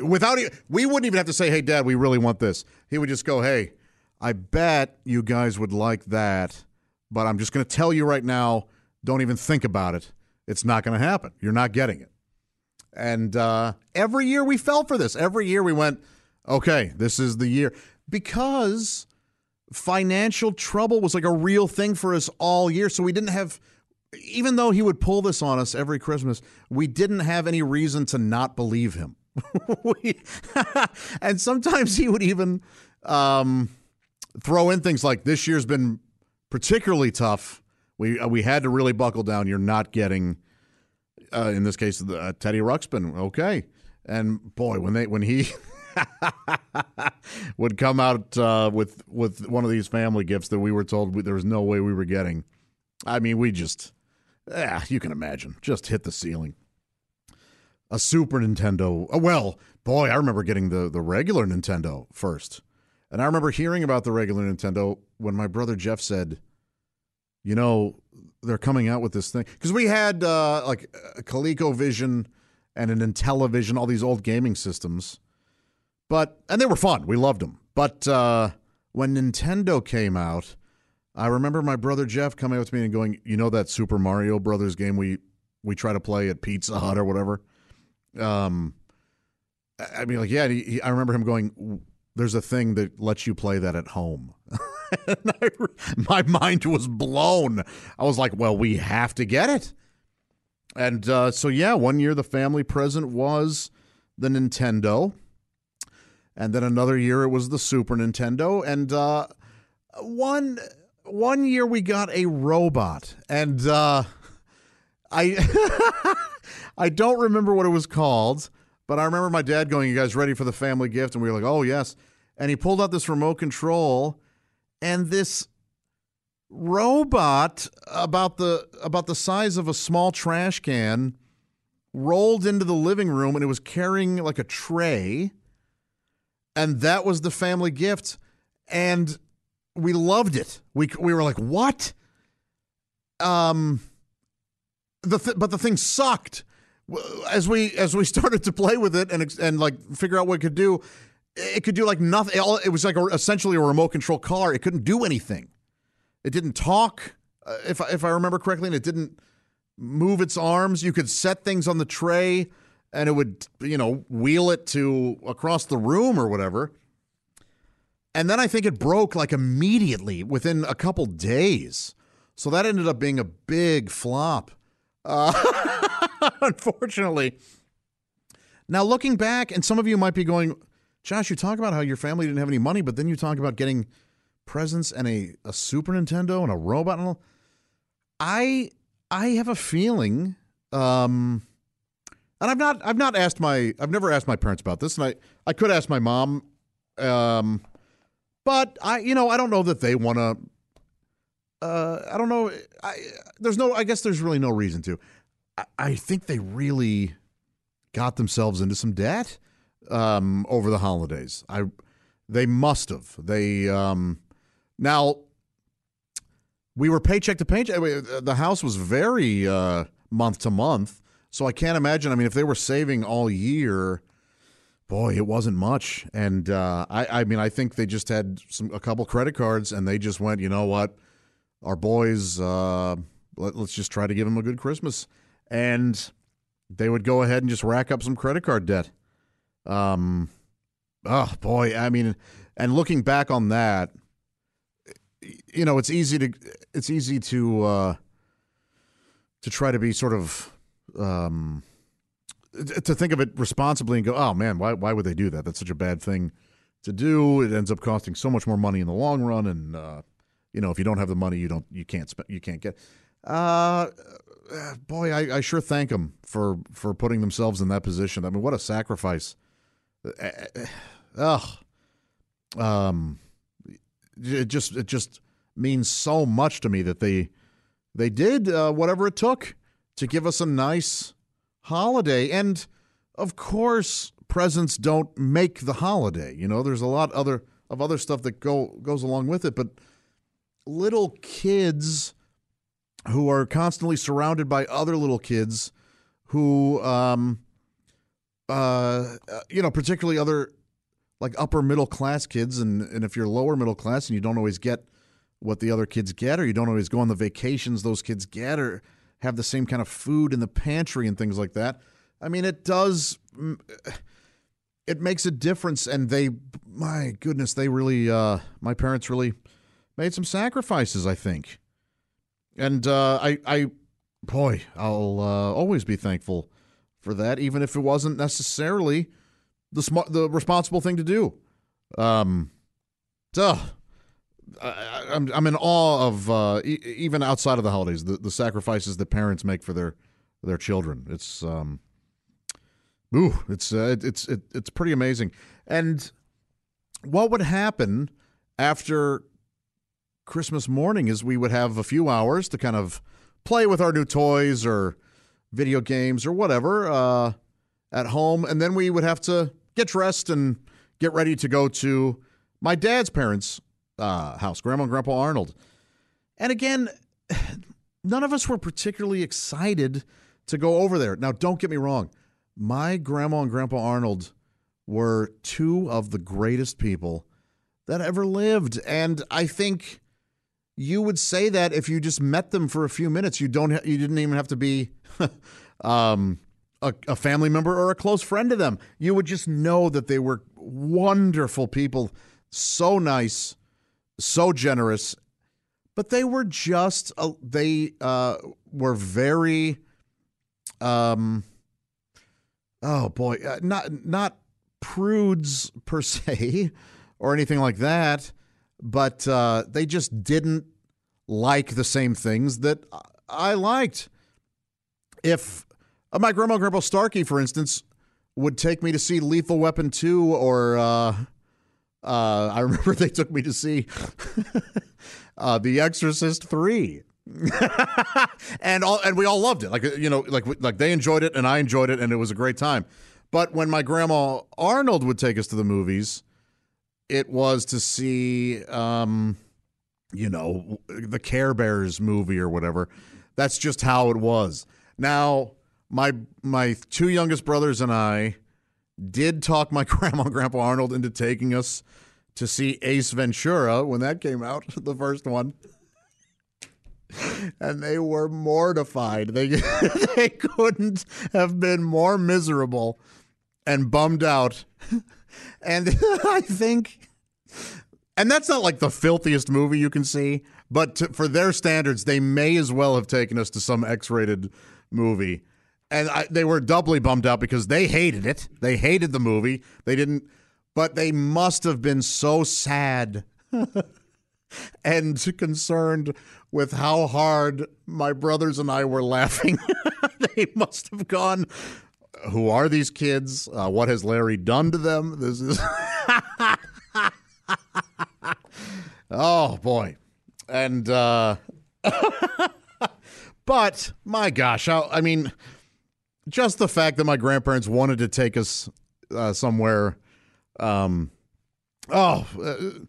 without we wouldn't even have to say, "Hey, Dad, we really want this." He would just go, "Hey, I bet you guys would like that, but I'm just going to tell you right now don't even think about it. It's not going to happen. You're not getting it. And uh, every year we fell for this. Every year we went, okay, this is the year. Because financial trouble was like a real thing for us all year. So we didn't have, even though he would pull this on us every Christmas, we didn't have any reason to not believe him. we, and sometimes he would even, um, throw in things like this year's been particularly tough. We uh, we had to really buckle down. You're not getting, uh, in this case, the uh, Teddy Ruxpin. Okay, and boy, when they when he would come out uh, with with one of these family gifts that we were told we, there was no way we were getting. I mean, we just, yeah, you can imagine, just hit the ceiling. A Super Nintendo. Oh, well, boy, I remember getting the the regular Nintendo first, and I remember hearing about the regular Nintendo when my brother Jeff said, "You know, they're coming out with this thing because we had uh, like a ColecoVision and an Intellivision, all these old gaming systems." But and they were fun. We loved them. But uh, when Nintendo came out, I remember my brother Jeff coming up to me and going, "You know that Super Mario Brothers game we we try to play at Pizza Hut or whatever." Um, I mean, like, yeah. He, he, I remember him going, "There's a thing that lets you play that at home." I, my mind was blown. I was like, "Well, we have to get it." And uh, so, yeah, one year the family present was the Nintendo and then another year it was the Super Nintendo, and uh, one one year we got a robot, and uh, I I don't remember what it was called, but I remember my dad going, "You guys ready for the family gift?" And we were like, "Oh yes," and he pulled out this remote control, and this robot about the about the size of a small trash can rolled into the living room and it was carrying like a tray and that was the family gift and we loved it. We we were like what? Um the th- but the thing sucked. As we as we started to play with it and and like figure out what it could do it could do like nothing it was like a, essentially a remote control car it couldn't do anything. It didn't talk uh, if if i remember correctly and it didn't move its arms. You could set things on the tray and it would, you know, wheel it to across the room or whatever. And then I think it broke like immediately within a couple days. So that ended up being a big flop. Uh, unfortunately. Now, looking back, and some of you might be going, Josh, you talk about how your family didn't have any money, but then you talk about getting presents and a, a Super Nintendo and a robot and all. I I have a feeling um, and I've not I've not asked my I've never asked my parents about this, and I I could ask my mom, um, but I you know I don't know that they want to. Uh, I don't know. I there's no. I guess there's really no reason to. I, I think they really got themselves into some debt um, over the holidays. I they must have. They um, now we were paycheck to paycheck. The house was very uh, month to month so I can't imagine. I mean, if they were saving all year, boy, it wasn't much. And uh, I, I mean, I think they just had some a couple credit cards, and they just went, you know what, our boys, uh, let, us just try to give them a good Christmas, and they would go ahead and just rack up some credit card debt. Um, oh boy, I mean, and looking back on that, you know, it's easy to it's easy to uh, to try to be sort of um, to think of it responsibly and go, oh man, why why would they do that? That's such a bad thing to do. It ends up costing so much more money in the long run, and uh, you know if you don't have the money, you don't you can't spend you can't get. Uh, boy, I, I sure thank them for for putting themselves in that position. I mean, what a sacrifice. Ugh. Um, it just it just means so much to me that they they did uh, whatever it took to give us a nice holiday. And of course, presents don't make the holiday. You know, there's a lot other of other stuff that go goes along with it, but little kids who are constantly surrounded by other little kids who um uh you know, particularly other like upper middle class kids and and if you're lower middle class and you don't always get what the other kids get or you don't always go on the vacations those kids get or have the same kind of food in the pantry and things like that. I mean, it does. It makes a difference, and they, my goodness, they really, uh, my parents really made some sacrifices. I think, and uh, I, I, boy, I'll uh, always be thankful for that, even if it wasn't necessarily the smart, the responsible thing to do. Um, duh. I, am I'm in awe of uh, e- even outside of the holidays, the, the sacrifices that parents make for their their children. It's um, ooh, it's uh, it's it, it's pretty amazing. And what would happen after Christmas morning is we would have a few hours to kind of play with our new toys or video games or whatever uh, at home, and then we would have to get dressed and get ready to go to my dad's parents' uh, house, Grandma and Grandpa Arnold. And again, none of us were particularly excited to go over there. Now, don't get me wrong, my grandma and Grandpa Arnold were two of the greatest people that ever lived, and I think you would say that if you just met them for a few minutes. You don't. You didn't even have to be um, a, a family member or a close friend to them. You would just know that they were wonderful people, so nice, so generous. But they were just. Uh, they uh, were very. Um. Oh boy, uh, not not prudes per se, or anything like that but uh, they just didn't like the same things that I liked. If uh, my grandma, Grandpa Starkey, for instance, would take me to see Lethal Weapon 2, or uh, uh I remember they took me to see uh, The Exorcist 3. and all and we all loved it like you know like like they enjoyed it and I enjoyed it and it was a great time but when my grandma Arnold would take us to the movies it was to see, um, you know, the Care Bears movie or whatever. That's just how it was. Now, my my two youngest brothers and I did talk my grandma and grandpa Arnold into taking us to see Ace Ventura when that came out, the first one. And they were mortified. They they couldn't have been more miserable and bummed out and I think, and that's not like the filthiest movie you can see, but to, for their standards, they may as well have taken us to some X-rated movie. And I, they were doubly bummed out because they hated it. They hated the movie. They didn't, but they must have been so sad and concerned with how hard my brothers and I were laughing. they must have gone, who are these kids? Uh, what has Larry done to them? This is. oh boy, and uh, but my gosh, I, I, mean, just the fact that my grandparents wanted to take us uh, somewhere. Um, oh. Uh,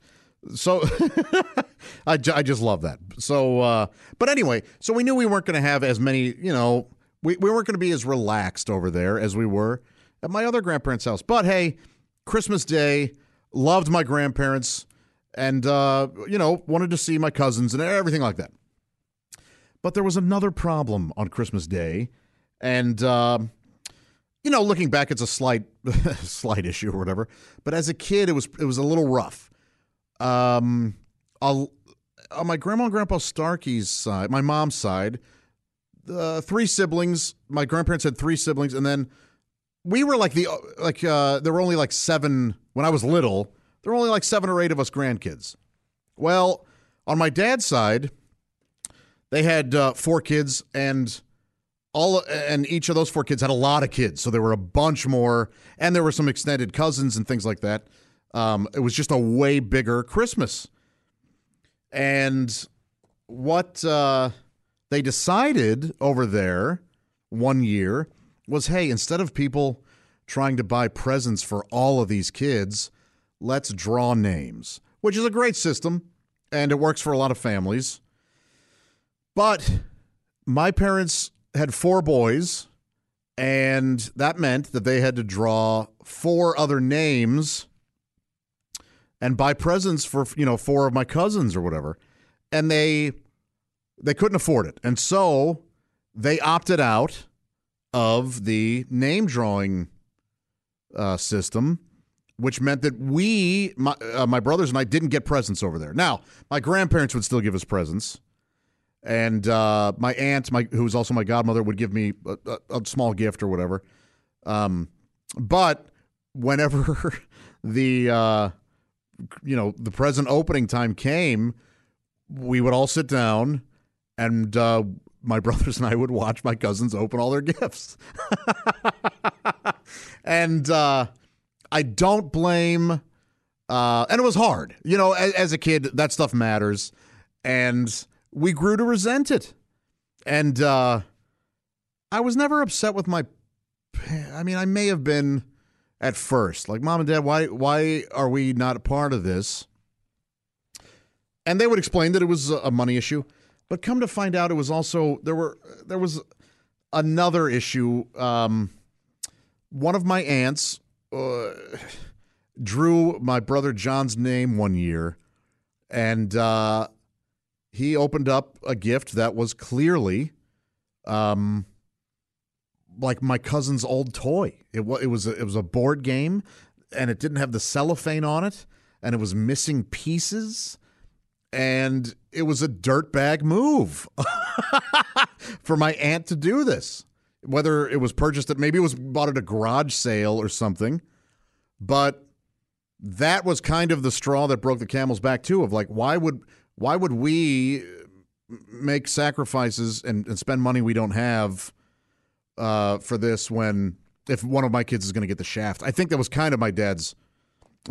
so I, I just love that. So, uh, but anyway, so we knew we weren't going to have as many, you know, we, we weren't going to be as relaxed over there as we were at my other grandparents' house. But hey, Christmas Day, loved my grandparents and, uh, you know, wanted to see my cousins and everything like that. But there was another problem on Christmas Day. And, uh, you know, looking back, it's a slight, slight issue or whatever. But as a kid, it was it was a little rough. Um, on my grandma and grandpa Starkey's side, my mom's side, uh, three siblings. My grandparents had three siblings, and then we were like the like uh, there were only like seven when I was little. There were only like seven or eight of us grandkids. Well, on my dad's side, they had uh, four kids, and all and each of those four kids had a lot of kids. So there were a bunch more, and there were some extended cousins and things like that. Um, it was just a way bigger Christmas. And what uh, they decided over there one year was hey, instead of people trying to buy presents for all of these kids, let's draw names, which is a great system and it works for a lot of families. But my parents had four boys, and that meant that they had to draw four other names and buy presents for, you know, four of my cousins or whatever. And they they couldn't afford it. And so they opted out of the name drawing uh, system, which meant that we, my, uh, my brothers and I, didn't get presents over there. Now, my grandparents would still give us presents. And uh, my aunt, my, who was also my godmother, would give me a, a, a small gift or whatever. Um, but whenever the uh, you know the present opening time came, we would all sit down and uh, my brothers and I would watch my cousins open all their gifts. and uh, I don't blame. Uh, and it was hard, you know. As, as a kid, that stuff matters, and we grew to resent it. And uh, I was never upset with my. I mean, I may have been at first, like mom and dad. Why? Why are we not a part of this? And they would explain that it was a money issue, but come to find out, it was also there were there was another issue. Um, one of my aunts uh, drew my brother John's name one year, and uh, he opened up a gift that was clearly, um, like my cousin's old toy. It was it was a, it was a board game, and it didn't have the cellophane on it, and it was missing pieces, and it was a dirtbag move for my aunt to do this. Whether it was purchased at maybe it was bought at a garage sale or something, but that was kind of the straw that broke the camel's back too. Of like, why would why would we make sacrifices and, and spend money we don't have uh, for this when if one of my kids is going to get the shaft? I think that was kind of my dad's.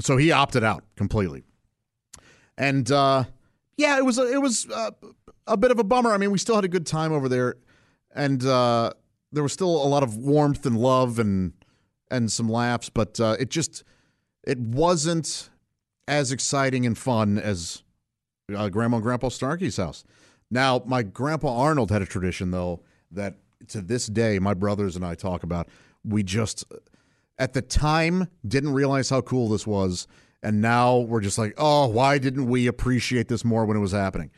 So he opted out completely, and uh, yeah, it was a, it was a, a, bit of a bummer. I mean, we still had a good time over there, and uh, there was still a lot of warmth and love and and some laughs, but uh, it just it wasn't as exciting and fun as uh, Grandma and Grandpa Starkey's house. Now, my grandpa Arnold had a tradition though that to this day my brothers and I talk about. We just at the time didn't realize how cool this was and now we're just like, "Oh, why didn't we appreciate this more when it was happening?"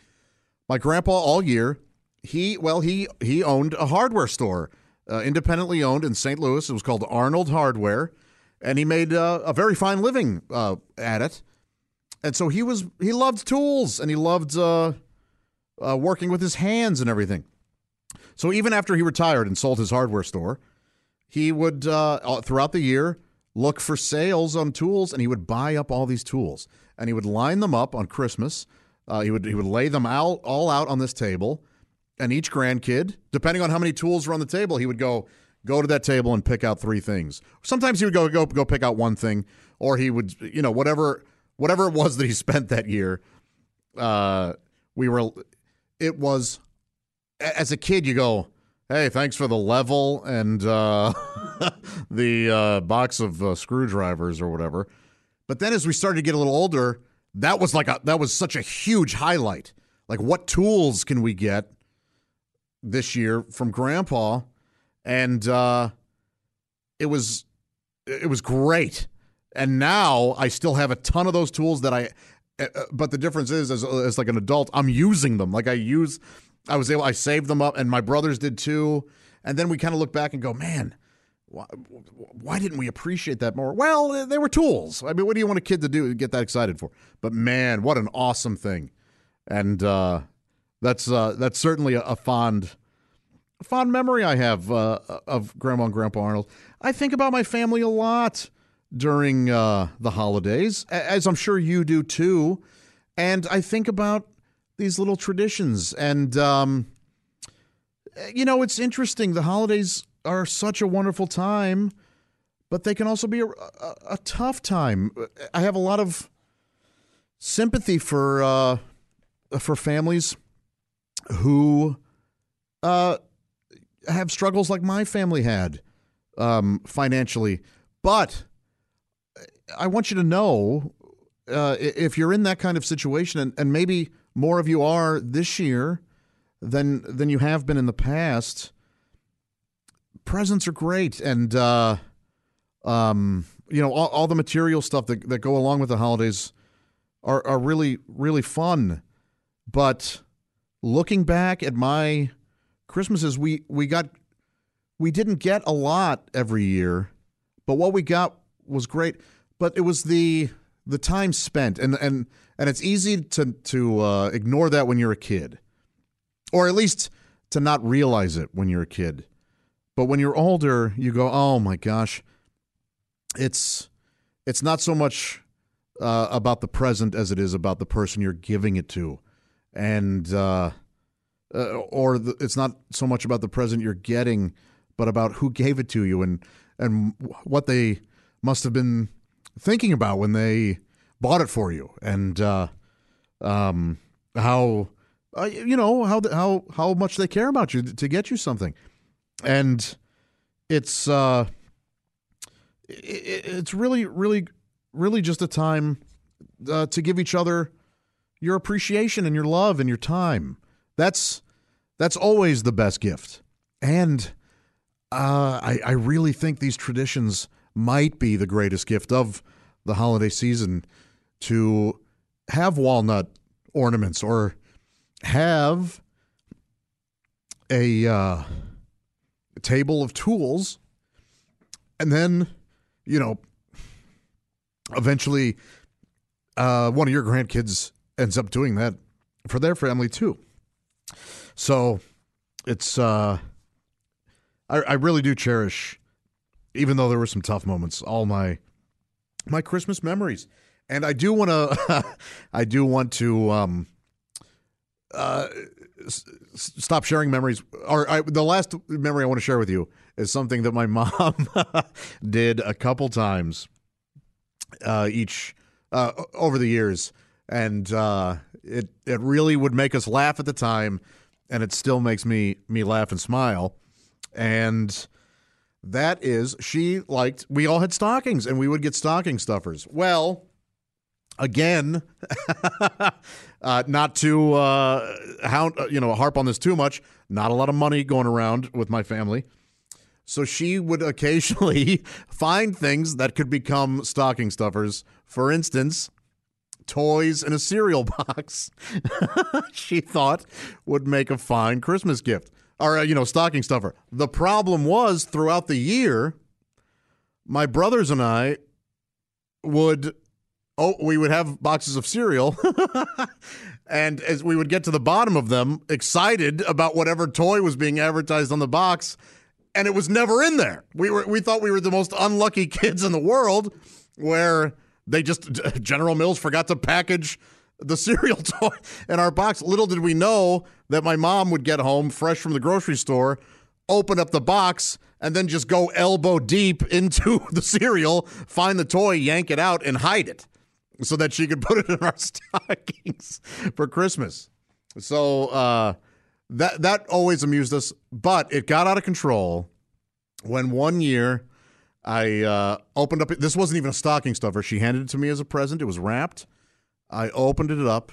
My grandpa all year, he well, he he owned a hardware store, uh, independently owned in St. Louis. It was called Arnold Hardware, and he made uh, a very fine living uh, at it and so he was he loved tools and he loved uh, uh, working with his hands and everything. So even after he retired and sold his hardware store, he would uh, throughout the year look for sales on tools and he would buy up all these tools and he would line them up on Christmas. Uh, he would he would lay them out all out on this table, and each grandkid, depending on how many tools were on the table, he would go go to that table and pick out three things. Sometimes he would go go go pick out one thing, or he would you know whatever whatever it was that he spent that year, uh, we were. It was as a kid, you go, "Hey, thanks for the level and uh, the uh, box of uh, screwdrivers or whatever." But then, as we started to get a little older, that was like a that was such a huge highlight. Like, what tools can we get this year from Grandpa? And uh, it was it was great and now I still have a ton of those tools that I. Uh, uh, but the difference is, as, as like an adult, I'm using them. Like I use, I was able, I saved them up, and my brothers did too. And then we kind of look back and go, man, why, why, didn't we appreciate that more? Well, they were tools. I mean, what do you want a kid to do to get that excited for? But man, what an awesome thing! And uh, that's uh, that's certainly a, a, fond fond memory I have uh, of Grandma and Grandpa Arnold. I think about my family a lot during uh, the holidays, as I'm sure you do too. And I think about these little traditions. And, um, you know, it's interesting. The holidays are such a wonderful time, but they can also be a, a, a tough time. I have a lot of sympathy for uh, for families who uh, have struggles like my family had um, financially. But I want you to know uh, if you're in that kind of situation, and, and maybe more of you are this year than than you have been in the past. Presents are great, and uh, um, you know all, all the material stuff that, that go along with the holidays are are really really fun. But looking back at my Christmases, we we got we didn't get a lot every year, but what we got was great but it was the the time spent, and and and it's easy to to uh, ignore that when you're a kid, or at least to not realize it when you're a kid. But when you're older, you go, "Oh my gosh, it's it's not so much uh, about the present as it is about the person you're giving it to, and uh, uh, or the, it's not so much about the present you're getting, but about who gave it to you and and what they must have been thinking about when they bought it for you, and uh, um, how uh, you know how how how much they care about you to get you something, and it's uh, it, it's really really really just a time uh, to give each other your appreciation and your love and your time. That's that's always the best gift, and uh, I I really think these traditions might be the greatest gift of the holiday season to have walnut ornaments or have a, uh, table of tools and then you know eventually uh, one of your grandkids ends up doing that for their family too. So it's uh, I, I really do cherish even though there were some tough moments all my my christmas memories. And i do want to i do want to um uh s- stop sharing memories. Or I, the last memory i want to share with you is something that my mom did a couple times uh each uh over the years. And uh it it really would make us laugh at the time and it still makes me me laugh and smile. And that is she liked we all had stockings and we would get stocking stuffers. Well again uh, not to uh, hound, uh, you know harp on this too much not a lot of money going around with my family. So she would occasionally find things that could become stocking stuffers. For instance toys in a cereal box she thought would make a fine christmas gift or uh, you know stocking stuffer. The problem was throughout the year my brothers and i would oh we would have boxes of cereal and as we would get to the bottom of them excited about whatever toy was being advertised on the box and it was never in there. We were we thought we were the most unlucky kids in the world where they just general mills forgot to package the cereal toy in our box little did we know that my mom would get home fresh from the grocery store open up the box and then just go elbow deep into the cereal find the toy yank it out and hide it so that she could put it in our stockings for Christmas. So uh, that that always amused us, but it got out of control when one year I uh, opened up. This wasn't even a stocking stuffer. She handed it to me as a present. It was wrapped. I opened it up,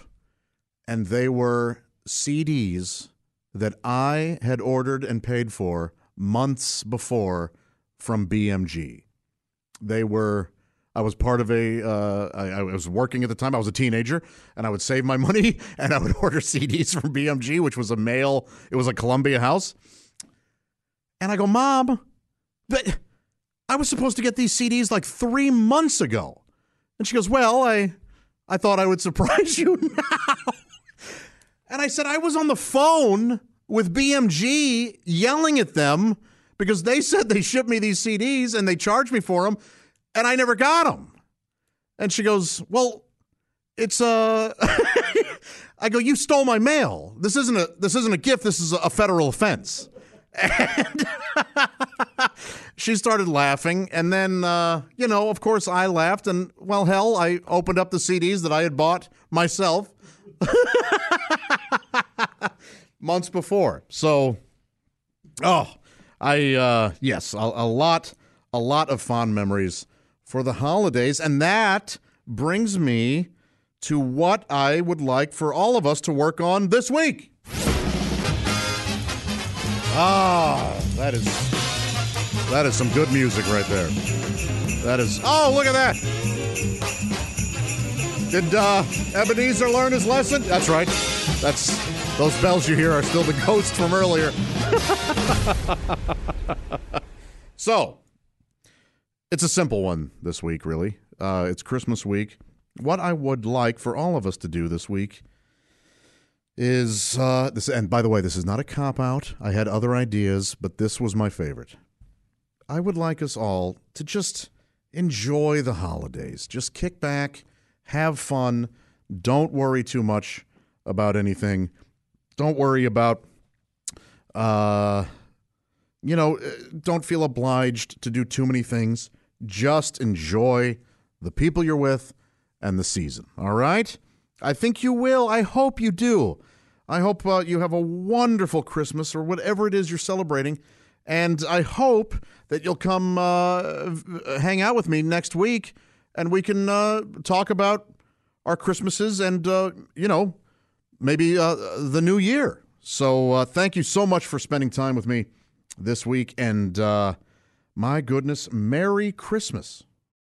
and they were CDs that I had ordered and paid for months before from BMG. They were I was part of a. Uh, I, I was working at the time. I was a teenager, and I would save my money, and I would order CDs from BMG, which was a mail. It was a Columbia House, and I go, Mom, but I was supposed to get these CDs like three months ago, and she goes, Well, I, I thought I would surprise you now, and I said I was on the phone with BMG yelling at them because they said they shipped me these CDs and they charged me for them and I never got them. And she goes, "Well, it's uh, a." I go, "You stole my mail. This isn't a this isn't a gift. This is a federal offense." And she started laughing, and then uh, you know, of course, I laughed, and well, hell, I opened up the CDs that I had bought myself months before. So, oh, I uh, yes, a, a lot, a lot of fond memories for the holidays. And that brings me to what I would like for all of us to work on this week. Ah, that is that is some good music right there. That is oh look at that. Did uh, Ebenezer learn his lesson? That's right. That's those bells you hear are still the ghost from earlier. so it's a simple one this week, really. Uh, it's Christmas week. What I would like for all of us to do this week is uh, this. And by the way, this is not a cop out. I had other ideas, but this was my favorite. I would like us all to just enjoy the holidays. Just kick back, have fun. Don't worry too much about anything. Don't worry about, uh, you know, uh, don't feel obliged to do too many things. Just enjoy the people you're with and the season. All right? I think you will. I hope you do. I hope uh, you have a wonderful Christmas or whatever it is you're celebrating. And I hope that you'll come uh, hang out with me next week and we can uh, talk about our Christmases and, uh, you know, maybe uh, the new year. So uh, thank you so much for spending time with me this week. And my goodness, Merry Christmas.